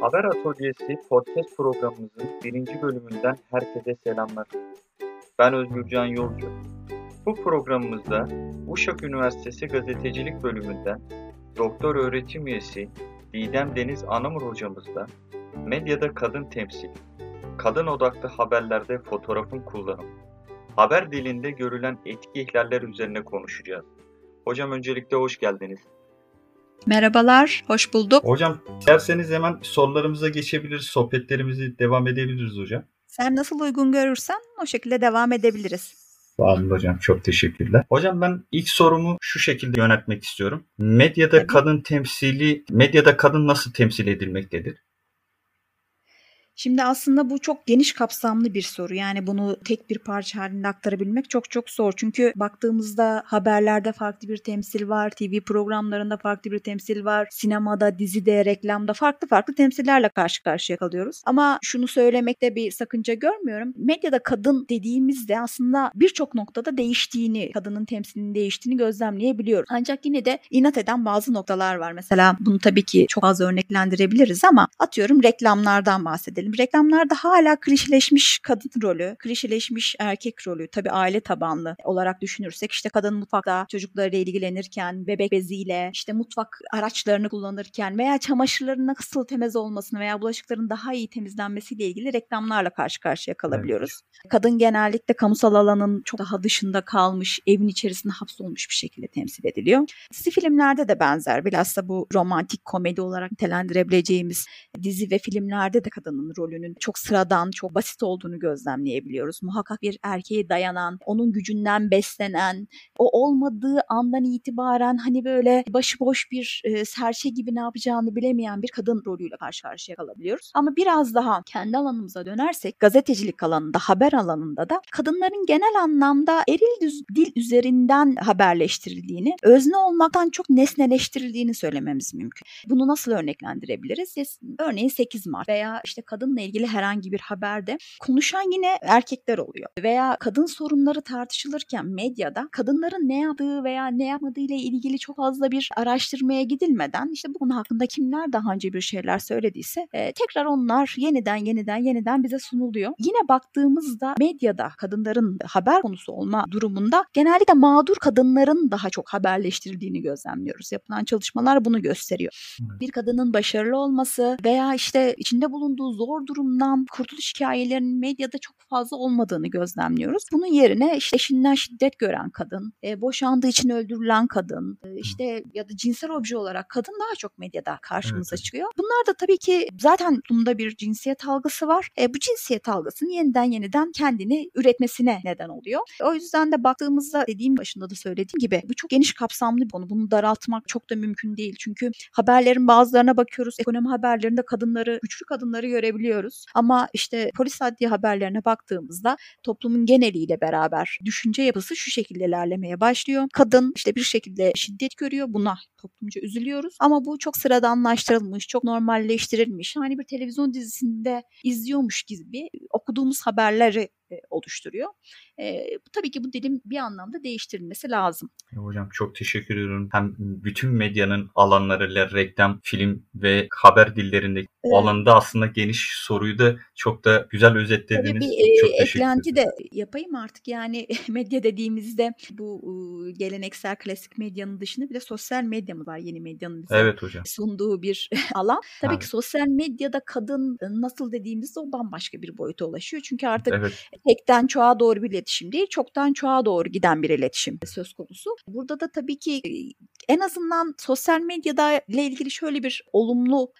Haber Atölyesi podcast programımızın birinci bölümünden herkese selamlar. Ben Özgürcan Yolcu. Bu programımızda Uşak Üniversitesi Gazetecilik Bölümünden Doktor Öğretim Üyesi Didem Deniz Anamur hocamızla medyada kadın temsil, kadın odaklı haberlerde fotoğrafın kullanımı, haber dilinde görülen etki ihlaller üzerine konuşacağız. Hocam öncelikle hoş geldiniz. Merhabalar, hoş bulduk. Hocam derseniz hemen sorularımıza geçebiliriz, sohbetlerimizi devam edebiliriz hocam. Sen nasıl uygun görürsen o şekilde devam edebiliriz. Sağ olun hocam, çok teşekkürler. Hocam ben ilk sorumu şu şekilde yönetmek istiyorum. Medyada Tabii. kadın temsili, medyada kadın nasıl temsil edilmektedir? Şimdi aslında bu çok geniş kapsamlı bir soru. Yani bunu tek bir parça halinde aktarabilmek çok çok zor. Çünkü baktığımızda haberlerde farklı bir temsil var, TV programlarında farklı bir temsil var, sinemada, dizide, reklamda farklı farklı temsillerle karşı karşıya kalıyoruz. Ama şunu söylemekte bir sakınca görmüyorum. Medyada kadın dediğimizde aslında birçok noktada değiştiğini, kadının temsilinin değiştiğini gözlemleyebiliyoruz. Ancak yine de inat eden bazı noktalar var. Mesela bunu tabii ki çok az örneklendirebiliriz ama atıyorum reklamlardan bahsedelim bahsedelim. Reklamlarda hala klişeleşmiş kadın rolü, klişeleşmiş erkek rolü tabii aile tabanlı olarak düşünürsek işte kadın mutfakta çocuklarıyla ilgilenirken, bebek beziyle, işte mutfak araçlarını kullanırken veya çamaşırların nasıl temiz olmasını veya bulaşıkların daha iyi temizlenmesiyle ilgili reklamlarla karşı karşıya kalabiliyoruz. Evet. Kadın genellikle kamusal alanın çok daha dışında kalmış, evin içerisinde hapsolmuş bir şekilde temsil ediliyor. Dizi filmlerde de benzer. Bilhassa bu romantik komedi olarak nitelendirebileceğimiz dizi ve filmlerde de kadının rolünün çok sıradan, çok basit olduğunu gözlemleyebiliyoruz. Muhakkak bir erkeğe dayanan, onun gücünden beslenen, o olmadığı andan itibaren hani böyle başıboş bir e, serçe gibi ne yapacağını bilemeyen bir kadın rolüyle karşı karşıya kalabiliyoruz. Ama biraz daha kendi alanımıza dönersek gazetecilik alanında, haber alanında da kadınların genel anlamda eril düz, dil üzerinden haberleştirildiğini, özne olmaktan çok nesneleştirildiğini söylememiz mümkün. Bunu nasıl örneklendirebiliriz? Örneğin 8 Mart veya işte kadın kadınla ilgili herhangi bir haberde konuşan yine erkekler oluyor. Veya kadın sorunları tartışılırken medyada kadınların ne yaptığı veya ne yapmadığı ile ilgili çok fazla bir araştırmaya gidilmeden işte bu konu hakkında kimler daha önce bir şeyler söylediyse e, tekrar onlar yeniden yeniden yeniden bize sunuluyor. Yine baktığımızda medyada kadınların haber konusu olma durumunda genellikle mağdur kadınların daha çok haberleştirildiğini gözlemliyoruz. Yapılan çalışmalar bunu gösteriyor. Bir kadının başarılı olması veya işte içinde bulunduğu zor zor durumdan kurtuluş hikayelerinin medyada çok fazla olmadığını gözlemliyoruz. Bunun yerine işte eşinden şiddet gören kadın, e, boşandığı için öldürülen kadın, e, işte ya da cinsel obje olarak kadın daha çok medyada karşımıza evet. çıkıyor. Bunlar da tabii ki zaten toplumda bir cinsiyet algısı var. E, bu cinsiyet algısının yeniden yeniden kendini üretmesine neden oluyor. O yüzden de baktığımızda dediğim başında da söylediğim gibi bu çok geniş kapsamlı bir konu. Bunu daraltmak çok da mümkün değil. Çünkü haberlerin bazılarına bakıyoruz. Ekonomi haberlerinde kadınları, güçlü kadınları görebiliyoruz görebiliyoruz. Ama işte polis adli haberlerine baktığımızda toplumun geneliyle beraber düşünce yapısı şu şekilde ilerlemeye başlıyor. Kadın işte bir şekilde şiddet görüyor. Buna toplumca üzülüyoruz. Ama bu çok sıradanlaştırılmış, çok normalleştirilmiş. Hani bir televizyon dizisinde izliyormuş gibi okuduğumuz haberleri e, oluşturuyor. E, tabii ki bu dilim bir anlamda değiştirilmesi lazım. Hocam çok teşekkür ediyorum. Hem bütün medyanın alanlarıyla reklam, film ve haber dillerinde evet. alanda aslında geniş soruyu da çok da güzel özetlediniz. Tabii bir çok e, eklenti de yapayım artık. Yani medya dediğimizde bu e, geleneksel klasik medyanın dışında bir de sosyal medya mı var yeni medyanın bize evet hocam. sunduğu bir alan. Tabii evet. ki sosyal medyada kadın nasıl dediğimizde o bambaşka bir boyuta ulaşıyor. Çünkü artık evet tekten çoğa doğru bir iletişim değil, çoktan çoğa doğru giden bir iletişim söz konusu. Burada da tabii ki en azından sosyal medyada ile ilgili şöyle bir olumlu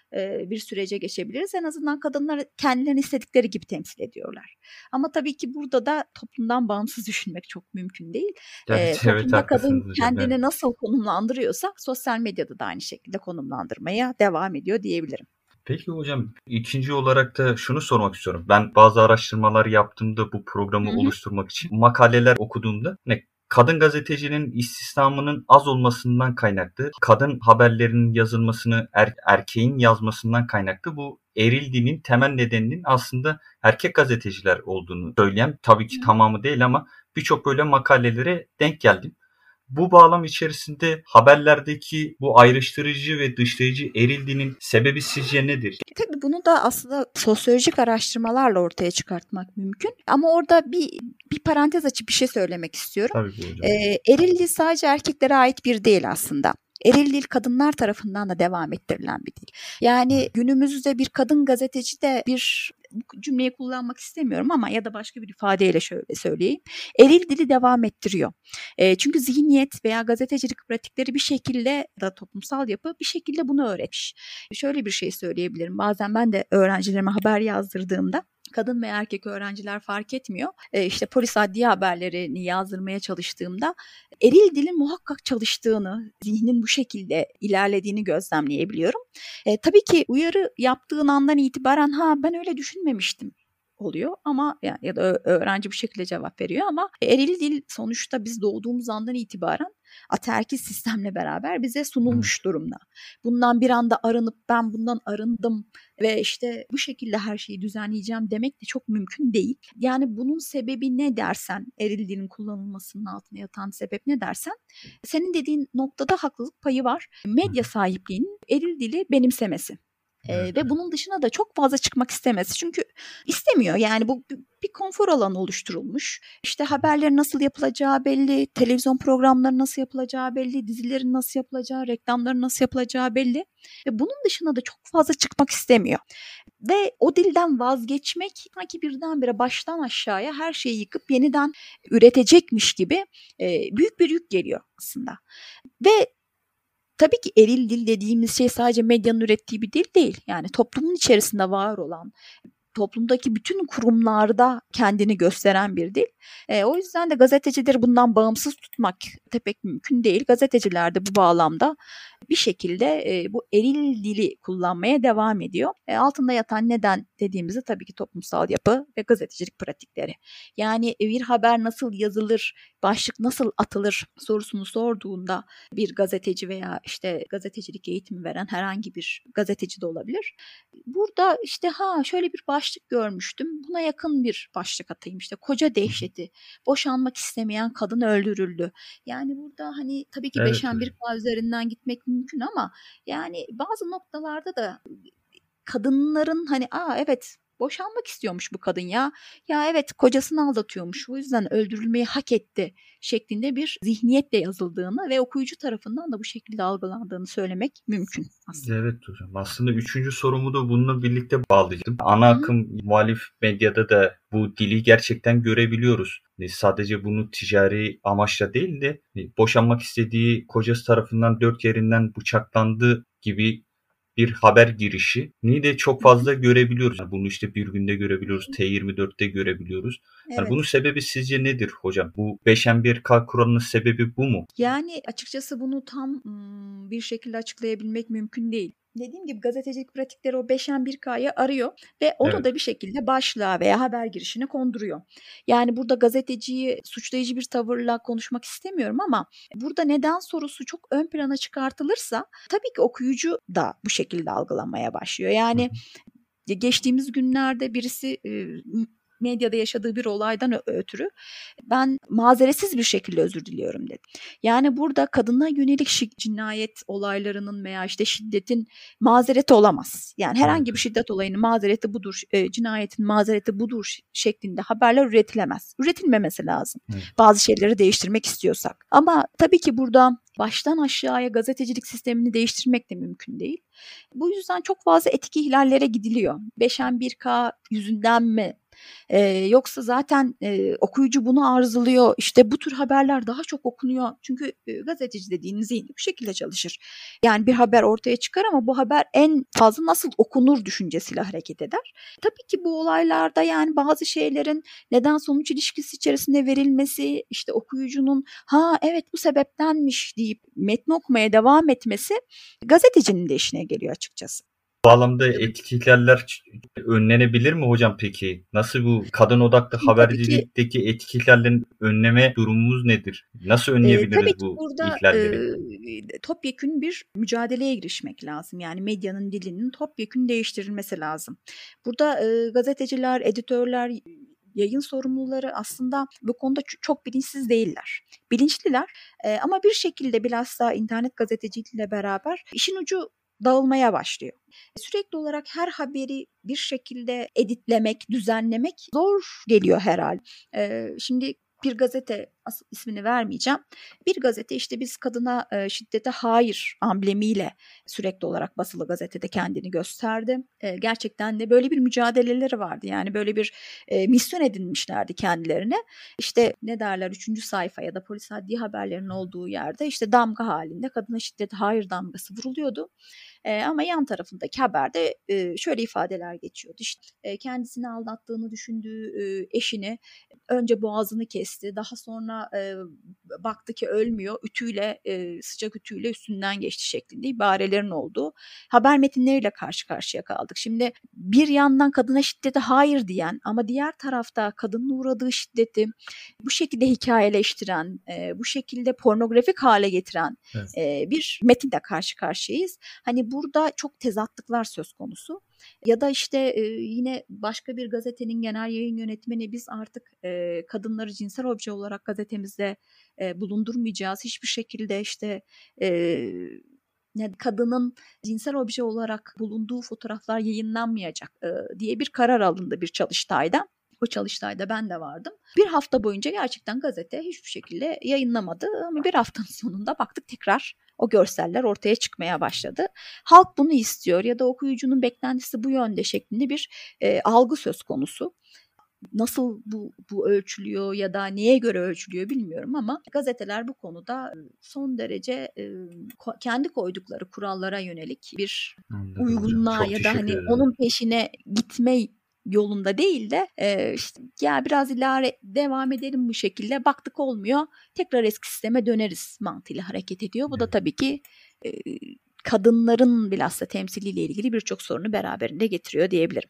bir sürece geçebiliriz. En azından kadınlar kendilerini istedikleri gibi temsil ediyorlar. Ama tabii ki burada da toplumdan bağımsız düşünmek çok mümkün değil. Evet, ee, toplumda evet, kadın kendini evet. nasıl konumlandırıyorsa sosyal medyada da aynı şekilde konumlandırmaya devam ediyor diyebilirim. Peki hocam ikinci olarak da şunu sormak istiyorum. Ben bazı araştırmalar yaptığımda bu programı Hı-hı. oluşturmak için makaleler okuduğumda ne kadın gazetecinin istihdamının az olmasından kaynaklı, kadın haberlerinin yazılmasını er, erkeğin yazmasından kaynaklı bu eril dinin temel nedeninin aslında erkek gazeteciler olduğunu söyleyen tabii ki tamamı değil ama birçok böyle makalelere denk geldim. Bu bağlam içerisinde haberlerdeki bu ayrıştırıcı ve dışlayıcı eril dinin sebebi sizce nedir? Tabii bunu da aslında sosyolojik araştırmalarla ortaya çıkartmak mümkün. Ama orada bir bir parantez açıp bir şey söylemek istiyorum. Tabii ki hocam. Ee, eril dil sadece erkeklere ait bir değil aslında. Eril dil kadınlar tarafından da devam ettirilen bir dil. Yani günümüzde bir kadın gazeteci de bir cümleyi kullanmak istemiyorum ama ya da başka bir ifadeyle şöyle söyleyeyim. Eril dili devam ettiriyor. E, çünkü zihniyet veya gazetecilik pratikleri bir şekilde da toplumsal yapı bir şekilde bunu öğretmiş. Şöyle bir şey söyleyebilirim. Bazen ben de öğrencilerime haber yazdırdığımda kadın ve erkek öğrenciler fark etmiyor. E, işte polis adliye haberlerini yazdırmaya çalıştığımda eril dilin muhakkak çalıştığını, zihnin bu şekilde ilerlediğini gözlemleyebiliyorum. E, tabii ki uyarı yaptığın andan itibaren ha ben öyle düşünmemiştim oluyor ama yani ya da öğrenci bu şekilde cevap veriyor ama eril dil sonuçta biz doğduğumuz andan itibaren ataerkil sistemle beraber bize sunulmuş durumda. Bundan bir anda arınıp ben bundan arındım ve işte bu şekilde her şeyi düzenleyeceğim demek de çok mümkün değil. Yani bunun sebebi ne dersen, eril dilin kullanılmasının altına yatan sebep ne dersen, senin dediğin noktada haklılık payı var. Medya sahipliğinin eril dili benimsemesi. Evet. ve bunun dışına da çok fazla çıkmak istemesi. Çünkü istemiyor. Yani bu bir konfor alanı oluşturulmuş. İşte haberlerin nasıl yapılacağı belli, televizyon programları nasıl yapılacağı belli, dizilerin nasıl yapılacağı, reklamların nasıl yapılacağı belli. Ve bunun dışına da çok fazla çıkmak istemiyor. Ve o dilden vazgeçmek sanki birdenbire baştan aşağıya her şeyi yıkıp yeniden üretecekmiş gibi büyük bir yük geliyor aslında. Ve Tabii ki eril dil dediğimiz şey sadece medyanın ürettiği bir dil değil. Yani toplumun içerisinde var olan, toplumdaki bütün kurumlarda kendini gösteren bir dil. E, o yüzden de gazetecileri bundan bağımsız tutmak pek mümkün değil. Gazeteciler de bu bağlamda bir şekilde e, bu eril dili kullanmaya devam ediyor. E, altında yatan neden dediğimizde tabii ki toplumsal yapı ve gazetecilik pratikleri. Yani bir haber nasıl yazılır, başlık nasıl atılır sorusunu sorduğunda bir gazeteci veya işte gazetecilik eğitimi veren herhangi bir gazeteci de olabilir. Burada işte ha şöyle bir başlık görmüştüm. Buna yakın bir başlık atayım işte koca dehşeti. Boşanmak istemeyen kadın öldürüldü. Yani burada hani tabii ki evet, beşen bir üzerinden gitmek mümkün ama yani bazı noktalarda da kadınların hani aa evet boşanmak istiyormuş bu kadın ya. Ya evet kocasını aldatıyormuş. Bu yüzden öldürülmeyi hak etti şeklinde bir zihniyetle yazıldığını ve okuyucu tarafından da bu şekilde algılandığını söylemek mümkün aslında. Evet hocam. Aslında üçüncü sorumu da bununla birlikte bağlayacağım. Ana akım Hı. muhalif medyada da bu dili gerçekten görebiliyoruz. Hani sadece bunu ticari amaçla değil de hani boşanmak istediği kocası tarafından dört yerinden bıçaklandı gibi bir haber girişi ni de çok fazla görebiliyoruz. Yani bunu işte bir günde görebiliyoruz, T24'te görebiliyoruz. Evet. Yani bunun sebebi sizce nedir hocam? Bu 5M1K kuralının sebebi bu mu? Yani açıkçası bunu tam bir şekilde açıklayabilmek mümkün değil dediğim gibi gazetecilik pratikleri o 5'en 1K'yı arıyor ve onu evet. da bir şekilde başlığa veya haber girişine konduruyor. Yani burada gazeteciyi suçlayıcı bir tavırla konuşmak istemiyorum ama burada neden sorusu çok ön plana çıkartılırsa tabii ki okuyucu da bu şekilde algılamaya başlıyor. Yani geçtiğimiz günlerde birisi medyada yaşadığı bir olaydan ötürü ben mazeretsiz bir şekilde özür diliyorum dedi. Yani burada kadına yönelik cinayet olaylarının veya işte şiddetin mazereti olamaz. Yani herhangi bir şiddet olayının mazereti budur, e, cinayetin mazereti budur şeklinde haberler üretilemez. Üretilmemesi lazım. Evet. Bazı şeyleri değiştirmek istiyorsak. Ama tabii ki burada baştan aşağıya gazetecilik sistemini değiştirmek de mümkün değil. Bu yüzden çok fazla etik ihlallere gidiliyor. 5'en 1K yüzünden mi e, yoksa zaten e, okuyucu bunu arzuluyor. İşte bu tür haberler daha çok okunuyor. Çünkü e, gazeteci dediğiniz zihni bu şekilde çalışır. Yani bir haber ortaya çıkar ama bu haber en fazla nasıl okunur düşüncesiyle hareket eder. Tabii ki bu olaylarda yani bazı şeylerin neden sonuç ilişkisi içerisinde verilmesi, işte okuyucunun ha evet bu sebeptenmiş deyip metni okumaya devam etmesi gazetecinin de işine geliyor açıkçası bağlamda etiketlerler önlenebilir mi hocam peki? Nasıl bu kadın odaklı habercilikteki etiketlerlerin önleme durumumuz nedir? Nasıl önleyebiliriz e, tabii ki bu burada, ihlalleri? E, topyekün bir mücadeleye girişmek lazım. Yani medyanın dilinin topyekün değiştirilmesi lazım. Burada e, gazeteciler, editörler, yayın sorumluları aslında bu konuda çok bilinçsiz değiller. Bilinçliler e, ama bir şekilde bilhassa internet gazeteciliğiyle beraber işin ucu dağılmaya başlıyor. Sürekli olarak her haberi bir şekilde editlemek, düzenlemek zor geliyor herhalde. Ee, şimdi bir gazete ismini vermeyeceğim. Bir gazete işte biz kadına e, şiddete hayır amblemiyle sürekli olarak basılı gazetede kendini gösterdi. E, gerçekten de böyle bir mücadeleleri vardı. Yani böyle bir e, misyon edinmişlerdi kendilerine. İşte ne derler üçüncü sayfa ya da polis adli haberlerinin olduğu yerde işte damga halinde kadına şiddete hayır damgası vuruluyordu. E, ama yan tarafındaki haberde e, şöyle ifadeler geçiyordu. İşte e, kendisini aldattığını düşündüğü e, eşini önce boğazını kesti. Daha sonra e, baktı ki ölmüyor. Ütüyle e, sıcak ütüyle üstünden geçti şeklinde ibarelerin olduğu haber metinleriyle karşı karşıya kaldık. Şimdi bir yandan kadına şiddete hayır diyen ama diğer tarafta kadının uğradığı şiddeti bu şekilde hikayeleştiren, e, bu şekilde pornografik hale getiren evet. e, bir metinle karşı karşıyayız. Hani burada çok tezatlıklar söz konusu. Ya da işte yine başka bir gazetenin genel yayın yönetmeni biz artık kadınları cinsel obje olarak gazetemizde bulundurmayacağız. Hiçbir şekilde işte kadının cinsel obje olarak bulunduğu fotoğraflar yayınlanmayacak diye bir karar alındı bir çalıştayda. O çalıştayda ben de vardım. Bir hafta boyunca gerçekten gazete hiçbir şekilde yayınlamadı ama bir haftanın sonunda baktık tekrar o görseller ortaya çıkmaya başladı. Halk bunu istiyor ya da okuyucunun beklentisi bu yönde şeklinde bir e, algı söz konusu. Nasıl bu, bu ölçülüyor ya da neye göre ölçülüyor bilmiyorum ama gazeteler bu konuda son derece e, kendi koydukları kurallara yönelik bir Anladım uygunluğa ya da hani onun peşine gitme yolunda değil de e, işte ya biraz ileri devam edelim bu şekilde baktık olmuyor tekrar eski sisteme döneriz mantığıyla hareket ediyor. Bu da tabii ki e, kadınların bilhassa temsiliyle ilgili birçok sorunu beraberinde getiriyor diyebilirim.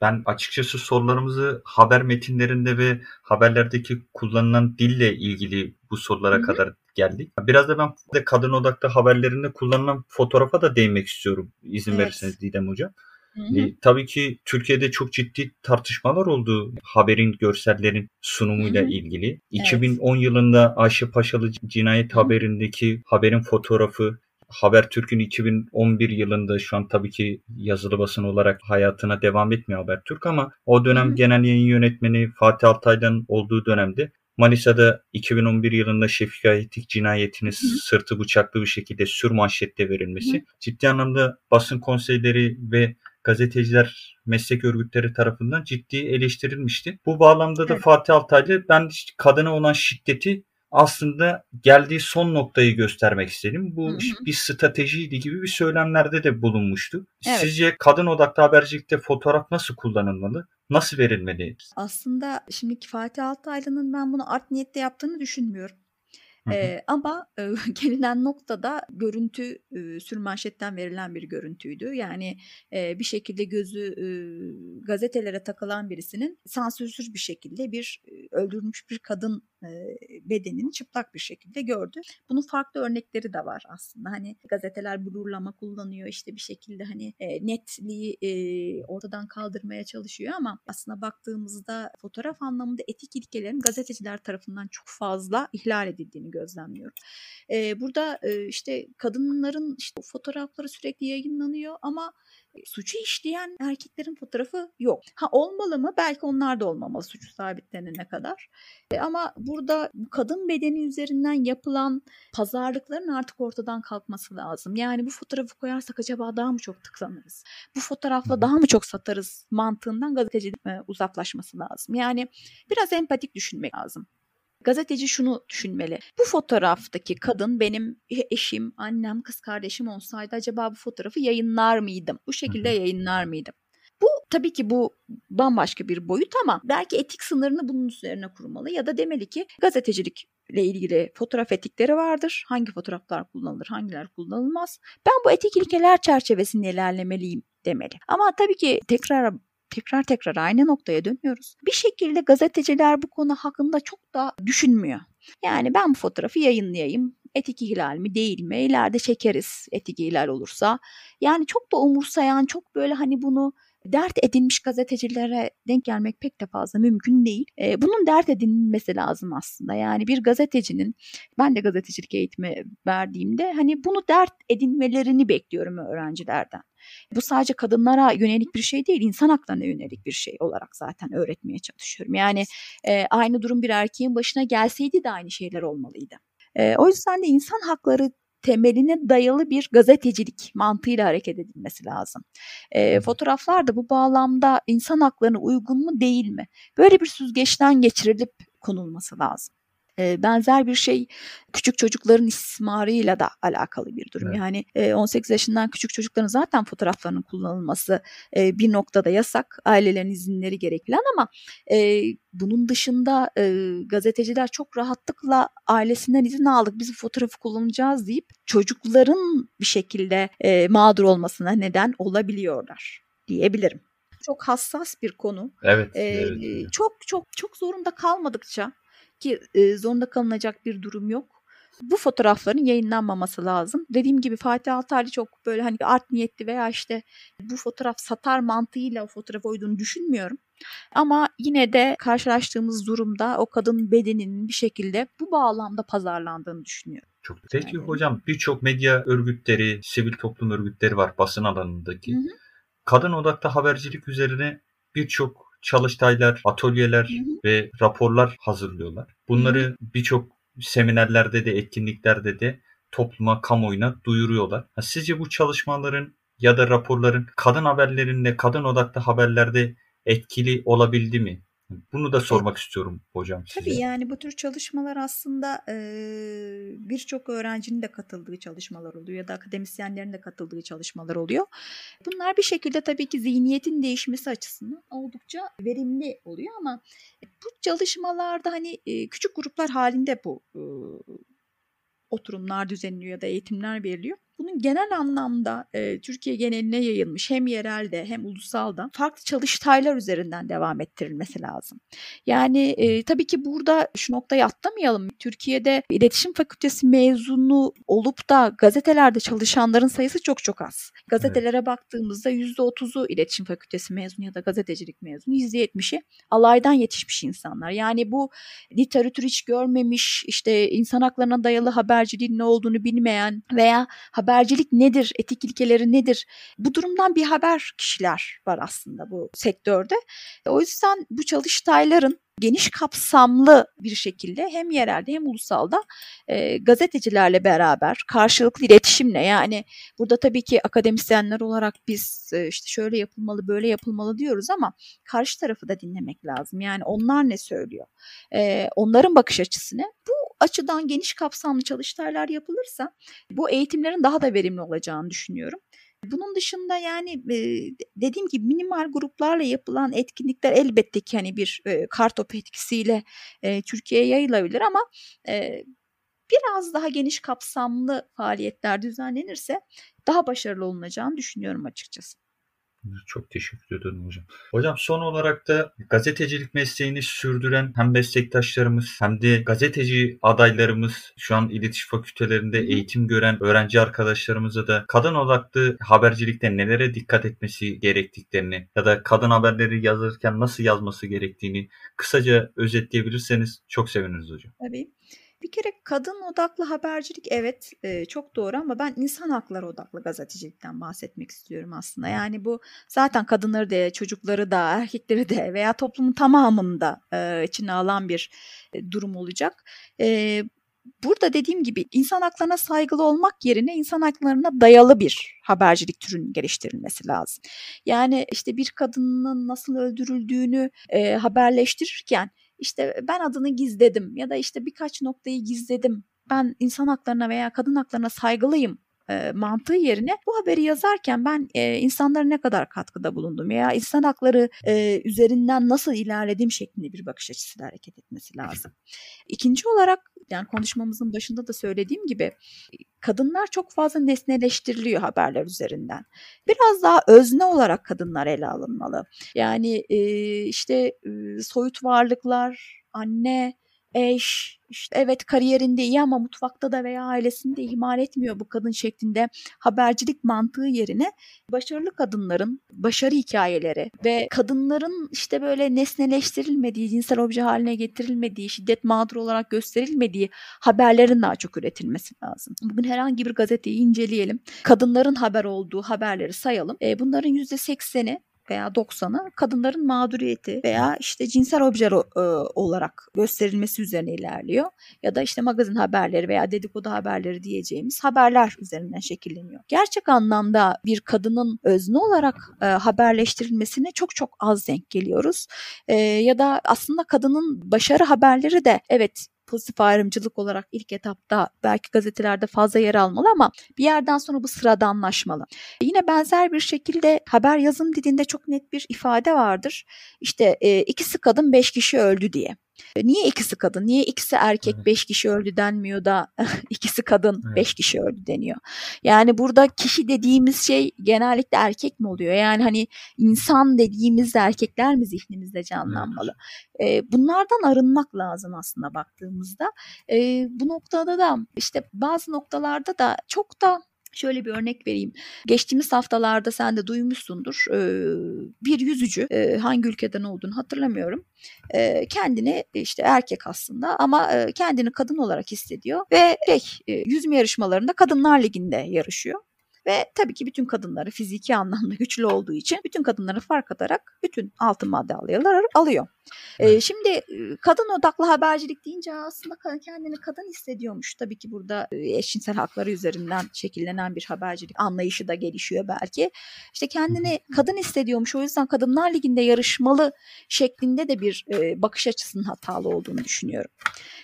Ben açıkçası sorularımızı haber metinlerinde ve haberlerdeki kullanılan dille ilgili bu sorulara Hı-hı. kadar geldik. Biraz da ben de kadın odaklı haberlerinde kullanılan fotoğrafa da değinmek istiyorum izin evet. verirseniz Didem Hocam. E, tabii ki Türkiye'de çok ciddi tartışmalar oldu haberin görsellerin sunumuyla Hı-hı. ilgili. Evet. 2010 yılında Ayşe Paşalı cinayet Hı-hı. haberindeki haberin fotoğrafı Habertürk'ün 2011 yılında şu an tabii ki yazılı basın olarak hayatına devam etmiyor Habertürk ama o dönem Hı-hı. genel yayın yönetmeni Fatih Altay'dan olduğu dönemde Manisa'da 2011 yılında Şefika Etik cinayetini Hı-hı. sırtı bıçaklı bir şekilde sür manşette verilmesi Hı-hı. ciddi anlamda basın konseyleri ve gazeteciler meslek örgütleri tarafından ciddi eleştirilmişti. Bu bağlamda da evet. Fatih Altaylı ben kadına olan şiddeti aslında geldiği son noktayı göstermek istedim. Bu hı hı. bir stratejiydi gibi bir söylemlerde de bulunmuştu. Evet. Sizce kadın odaklı habercilikte fotoğraf nasıl kullanılmalı? Nasıl verilmeli? Aslında şimdiki Fatih Altaylı'nın ben bunu art niyette yaptığını düşünmüyorum. Hı ama e, gelinen noktada görüntü e, sürmanşetten verilen bir görüntüydü. Yani e, bir şekilde gözü e, gazetelere takılan birisinin sansürsüz bir şekilde bir e, öldürülmüş bir kadın e, bedenini çıplak bir şekilde gördü. Bunun farklı örnekleri de var aslında. Hani gazeteler blurlama kullanıyor işte bir şekilde hani e, netliği e, ortadan kaldırmaya çalışıyor ama aslında baktığımızda fotoğraf anlamında etik ilkelerin gazeteciler tarafından çok fazla ihlal edildiğini gözlemliyorum. E, burada e, işte kadınların işte fotoğrafları sürekli yayınlanıyor ama suçu işleyen erkeklerin fotoğrafı yok. Ha olmalı mı? Belki onlar da olmamalı suçu sabitlenene kadar. E, ama burada kadın bedeni üzerinden yapılan pazarlıkların artık ortadan kalkması lazım. Yani bu fotoğrafı koyarsak acaba daha mı çok tıklanırız? Bu fotoğrafla daha mı çok satarız mantığından gazetecilik uzaklaşması lazım. Yani biraz empatik düşünmek lazım. Gazeteci şunu düşünmeli. Bu fotoğraftaki kadın benim eşim, annem, kız kardeşim olsaydı acaba bu fotoğrafı yayınlar mıydım? Bu şekilde yayınlar mıydım? Bu tabii ki bu bambaşka bir boyut ama belki etik sınırını bunun üzerine kurmalı ya da demeli ki gazetecilik ile ilgili fotoğraf etikleri vardır. Hangi fotoğraflar kullanılır, hangiler kullanılmaz. Ben bu etik ilkeler çerçevesinde ilerlemeliyim demeli. Ama tabii ki tekrar tekrar tekrar aynı noktaya dönüyoruz. Bir şekilde gazeteciler bu konu hakkında çok da düşünmüyor. Yani ben bu fotoğrafı yayınlayayım. Etik ihlal mi değil mi? İleride çekeriz etik ihlal olursa. Yani çok da umursayan, çok böyle hani bunu dert edinmiş gazetecilere denk gelmek pek de fazla mümkün değil. E, bunun dert edinilmesi lazım aslında. Yani bir gazetecinin ben de gazetecilik eğitimi verdiğimde hani bunu dert edinmelerini bekliyorum öğrencilerden. Bu sadece kadınlara yönelik bir şey değil, insan haklarına yönelik bir şey olarak zaten öğretmeye çalışıyorum. Yani e, aynı durum bir erkeğin başına gelseydi de aynı şeyler olmalıydı. E, o yüzden de insan hakları temeline dayalı bir gazetecilik mantığıyla hareket edilmesi lazım. E, fotoğraflar da bu bağlamda insan haklarına uygun mu değil mi? Böyle bir süzgeçten geçirilip konulması lazım benzer bir şey küçük çocukların istismarıyla da alakalı bir durum. Evet. Yani 18 yaşından küçük çocukların zaten fotoğraflarının kullanılması bir noktada yasak. Ailelerin izinleri gerekli ama bunun dışında gazeteciler çok rahatlıkla ailesinden izin aldık biz fotoğrafı kullanacağız deyip çocukların bir şekilde mağdur olmasına neden olabiliyorlar diyebilirim çok hassas bir konu. Evet, ee, evet. Çok çok çok zorunda kalmadıkça ki e, zorunda kalınacak bir durum yok. Bu fotoğrafların yayınlanmaması lazım. Dediğim gibi Fatih Altaylı çok böyle hani art niyetli veya işte bu fotoğraf satar mantığıyla o fotoğraf oyduğunu düşünmüyorum. Ama yine de karşılaştığımız durumda o kadın bedeninin bir şekilde bu bağlamda pazarlandığını düşünüyorum. Çok peki yani. hocam birçok medya örgütleri, sivil toplum örgütleri var basın alanındaki. Hı hı. Kadın odaklı habercilik üzerine birçok çalıştaylar, atölyeler hı hı. ve raporlar hazırlıyorlar. Bunları birçok seminerlerde de etkinliklerde de topluma, kamuoyuna duyuruyorlar. Sizce bu çalışmaların ya da raporların kadın haberlerinde, kadın odaklı haberlerde etkili olabildi mi? Bunu da sormak istiyorum hocam size. Tabii yani bu tür çalışmalar aslında e, birçok öğrencinin de katıldığı çalışmalar oluyor ya da akademisyenlerin de katıldığı çalışmalar oluyor. Bunlar bir şekilde tabii ki zihniyetin değişmesi açısından oldukça verimli oluyor ama bu çalışmalarda hani e, küçük gruplar halinde bu e, oturumlar düzenliyor ya da eğitimler veriliyor. Bunun genel anlamda e, Türkiye geneline yayılmış hem yerelde hem ulusalda farklı çalıştaylar üzerinden devam ettirilmesi lazım. Yani e, tabii ki burada şu noktayı atlamayalım. Türkiye'de iletişim fakültesi mezunu olup da gazetelerde çalışanların sayısı çok çok az. Gazetelere evet. baktığımızda %30'u iletişim fakültesi mezunu ya da gazetecilik mezunu, %70'i alaydan yetişmiş insanlar. Yani bu literatür hiç görmemiş, işte insan haklarına dayalı haberciliğin ne olduğunu bilmeyen veya habercilik nedir, etik ilkeleri nedir? Bu durumdan bir haber kişiler var aslında bu sektörde. O yüzden bu çalıştayların geniş kapsamlı bir şekilde hem yerelde hem ulusalda e, gazetecilerle beraber karşılıklı iletişimle yani burada tabii ki akademisyenler olarak biz e, işte şöyle yapılmalı böyle yapılmalı diyoruz ama karşı tarafı da dinlemek lazım. Yani onlar ne söylüyor? E, onların bakış açısını bu açıdan geniş kapsamlı çalıştaylar yapılırsa bu eğitimlerin daha da verimli olacağını düşünüyorum. Bunun dışında yani dediğim gibi minimal gruplarla yapılan etkinlikler elbette ki hani bir kartop etkisiyle Türkiye'ye yayılabilir ama biraz daha geniş kapsamlı faaliyetler düzenlenirse daha başarılı olunacağını düşünüyorum açıkçası. Çok teşekkür ederim hocam. Hocam son olarak da gazetecilik mesleğini sürdüren hem meslektaşlarımız hem de gazeteci adaylarımız şu an iletişim fakültelerinde eğitim gören öğrenci arkadaşlarımıza da kadın odaklı habercilikte nelere dikkat etmesi gerektiklerini ya da kadın haberleri yazırken nasıl yazması gerektiğini kısaca özetleyebilirseniz çok seviniriz hocam. Tabii. Bir kere kadın odaklı habercilik evet e, çok doğru ama ben insan hakları odaklı gazetecilikten bahsetmek istiyorum aslında. Yani bu zaten kadınları da çocukları da erkekleri de veya toplumun tamamında e, içine alan bir e, durum olacak. E, burada dediğim gibi insan haklarına saygılı olmak yerine insan haklarına dayalı bir habercilik türünün geliştirilmesi lazım. Yani işte bir kadının nasıl öldürüldüğünü e, haberleştirirken işte ben adını gizledim ya da işte birkaç noktayı gizledim. Ben insan haklarına veya kadın haklarına saygılıyım e, mantığı yerine bu haberi yazarken ben e, insanlara ne kadar katkıda bulundum veya insan hakları e, üzerinden nasıl ilerledim şeklinde bir bakış açısıyla hareket etmesi lazım. İkinci olarak yani konuşmamızın başında da söylediğim gibi kadınlar çok fazla nesneleştiriliyor haberler üzerinden. Biraz daha özne olarak kadınlar ele alınmalı. Yani e, işte e, soyut varlıklar, anne, eş, işte evet kariyerinde iyi ama mutfakta da veya ailesinde ihmal etmiyor bu kadın şeklinde habercilik mantığı yerine başarılı kadınların başarı hikayeleri ve kadınların işte böyle nesneleştirilmediği, cinsel obje haline getirilmediği, şiddet mağdur olarak gösterilmediği haberlerin daha çok üretilmesi lazım. Bugün herhangi bir gazeteyi inceleyelim. Kadınların haber olduğu haberleri sayalım. E, bunların %80'i veya 90'ı kadınların mağduriyeti veya işte cinsel obje e, olarak gösterilmesi üzerine ilerliyor. Ya da işte magazin haberleri veya dedikodu haberleri diyeceğimiz haberler üzerinden şekilleniyor. Gerçek anlamda bir kadının özne olarak e, haberleştirilmesine çok çok az denk geliyoruz. E, ya da aslında kadının başarı haberleri de evet pozitif ayrımcılık olarak ilk etapta belki gazetelerde fazla yer almalı ama bir yerden sonra bu sıradanlaşmalı. Yine benzer bir şekilde haber yazım dilinde çok net bir ifade vardır. İşte e, ikisi kadın beş kişi öldü diye. Niye ikisi kadın? Niye ikisi erkek evet. beş kişi öldü denmiyor da ikisi kadın evet. beş kişi öldü deniyor? Yani burada kişi dediğimiz şey genellikle erkek mi oluyor? Yani hani insan dediğimizde erkekler mi zihnimizde canlanmalı? Evet. bunlardan arınmak lazım aslında baktığımızda. bu noktada da işte bazı noktalarda da çok da Şöyle bir örnek vereyim. Geçtiğimiz haftalarda sen de duymuşsundur. Bir yüzücü hangi ülkeden olduğunu hatırlamıyorum. Kendini işte erkek aslında ama kendini kadın olarak hissediyor ve şey, yüzme yarışmalarında Kadınlar Ligi'nde yarışıyor. Ve tabii ki bütün kadınları fiziki anlamda güçlü olduğu için bütün kadınları fark atarak bütün altın madalyaları alıyor. Evet. Ee, şimdi kadın odaklı habercilik deyince aslında kendini kadın hissediyormuş. Tabii ki burada eşcinsel hakları üzerinden şekillenen bir habercilik anlayışı da gelişiyor belki. İşte kendini kadın hissediyormuş. O yüzden Kadınlar Ligi'nde yarışmalı şeklinde de bir e, bakış açısının hatalı olduğunu düşünüyorum.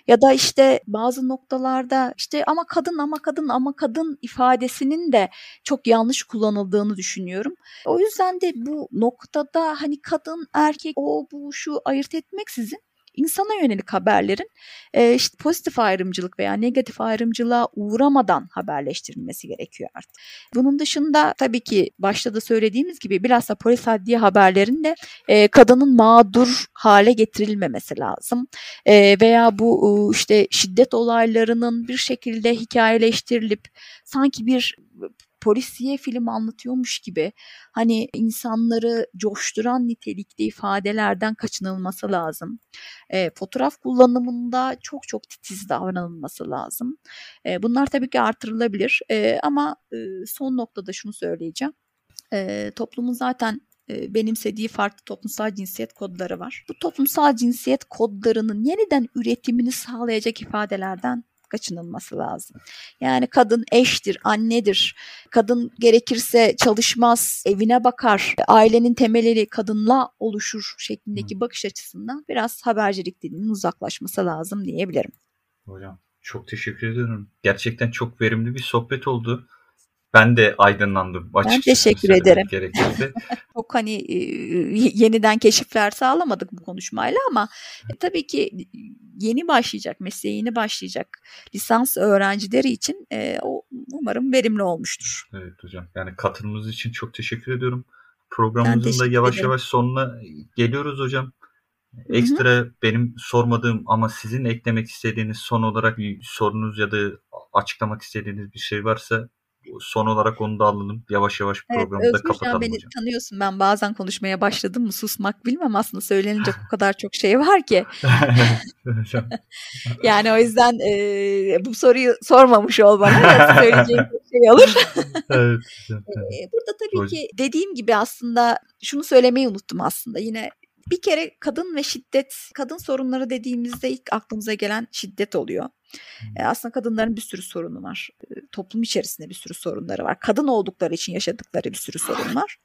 Ya da işte bazı noktalarda işte ama kadın ama kadın ama kadın ifadesinin de çok yanlış kullanıldığını düşünüyorum. O yüzden de bu noktada hani kadın erkek o bu şu ayırt etmeksizin insana yönelik haberlerin e, işte pozitif ayrımcılık veya negatif ayrımcılığa uğramadan haberleştirilmesi gerekiyor artık. Bunun dışında tabii ki başta da söylediğimiz gibi bilhassa polis adliye haberlerin de e, kadının mağdur hale getirilmemesi lazım. E, veya bu işte şiddet olaylarının bir şekilde hikayeleştirilip sanki bir polisiye film anlatıyormuş gibi hani insanları coşturan nitelikli ifadelerden kaçınılması lazım. E, fotoğraf kullanımında çok çok titiz davranılması lazım. E, bunlar tabii ki artırılabilir e, ama e, son noktada şunu söyleyeceğim. E, toplumun zaten benimsediği farklı toplumsal cinsiyet kodları var. Bu toplumsal cinsiyet kodlarının yeniden üretimini sağlayacak ifadelerden kaçınılması lazım. Yani kadın eştir, annedir. Kadın gerekirse çalışmaz, evine bakar. Ailenin temelleri kadınla oluşur şeklindeki bakış açısından biraz habercilik dilinin uzaklaşması lazım diyebilirim. Hocam çok teşekkür ederim. Gerçekten çok verimli bir sohbet oldu. Ben de aydınlandım açıkçası. Ben teşekkür ederim. Çok hani e, yeniden keşifler sağlamadık bu konuşmayla ama e, tabii ki yeni başlayacak, mesleğini başlayacak lisans öğrencileri için e, umarım verimli olmuştur. Evet hocam. Yani katılımınız için çok teşekkür ediyorum. Programımızın da yavaş ederim. yavaş sonuna geliyoruz hocam. Ekstra Hı-hı. benim sormadığım ama sizin eklemek istediğiniz son olarak bir sorunuz ya da açıklamak istediğiniz bir şey varsa son olarak onu da alalım. Yavaş yavaş programı evet, da kapatalım beni hocam. tanıyorsun ben bazen konuşmaya başladım mı susmak bilmem aslında söylenecek o kadar çok şey var ki. yani o yüzden e, bu soruyu sormamış ol bana. Söyleyeceğim şey olur. evet, evet. Burada tabii ki dediğim gibi aslında şunu söylemeyi unuttum aslında. Yine bir kere kadın ve şiddet, kadın sorunları dediğimizde ilk aklımıza gelen şiddet oluyor. E, aslında kadınların bir sürü sorunu var. E, toplum içerisinde bir sürü sorunları var. Kadın oldukları için yaşadıkları bir sürü sorun var.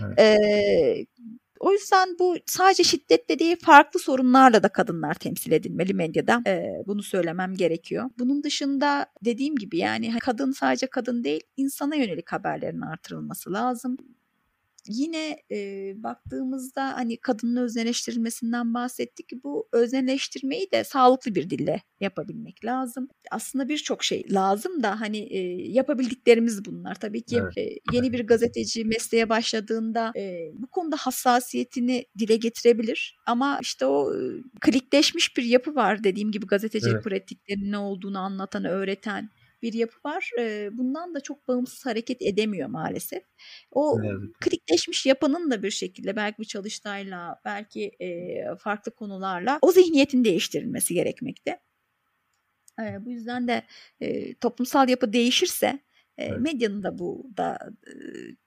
Evet. E, o yüzden bu sadece şiddetle değil farklı sorunlarla da kadınlar temsil edilmeli medyada. E, bunu söylemem gerekiyor. Bunun dışında dediğim gibi yani kadın sadece kadın değil insana yönelik haberlerin artırılması lazım yine e, baktığımızda hani kadının özneleştirilmesinden bahsettik. Bu özneleştirmeyi de sağlıklı bir dille yapabilmek lazım. Aslında birçok şey lazım da hani e, yapabildiklerimiz bunlar. Tabii ki Evet. e, yeni bir gazeteci mesleğe başladığında e, bu konuda hassasiyetini dile getirebilir. Ama işte o e, klikleşmiş bir yapı var dediğim gibi gazetecilik Evet. pratiklerinin ne olduğunu anlatan, öğreten bir yapı var. E, bundan da çok bağımsız hareket edemiyor maalesef. O ki. klikleşmiş yapının da bir şekilde belki bir çalıştayla, belki e, farklı konularla o zihniyetin değiştirilmesi gerekmekte. E, bu yüzden de e, toplumsal yapı değişirse Evet. medyanın da bu da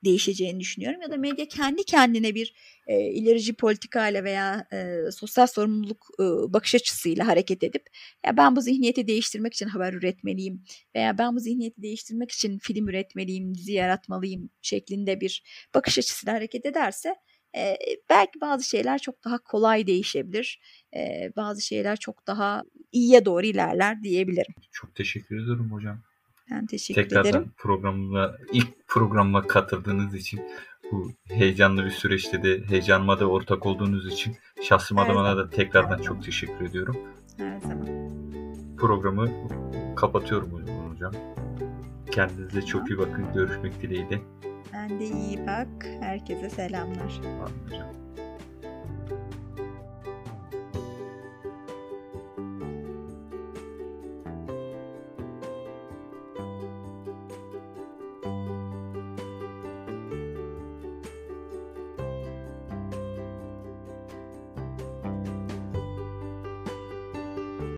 değişeceğini düşünüyorum ya da medya kendi kendine bir e, ilerici politikayla veya e, sosyal sorumluluk e, bakış açısıyla hareket edip ya ben bu zihniyeti değiştirmek için haber üretmeliyim veya ben bu zihniyeti değiştirmek için film üretmeliyim, dizi yaratmalıyım şeklinde bir bakış açısıyla hareket ederse e, belki bazı şeyler çok daha kolay değişebilir. E, bazı şeyler çok daha iyiye doğru ilerler diyebilirim. Çok teşekkür ederim hocam. Ben teşekkür Tekrardan ederim. programıma ilk programa katıldığınız için bu heyecanlı bir süreçte de heyecanıma da ortak olduğunuz için şahsım Her zaman. da tekrardan çok teşekkür ediyorum. Her zaman. Programı kapatıyorum hocam. Kendinize çok iyi bakın. Görüşmek dileğiyle. Ben de iyi bak. Herkese selamlar. Hocam.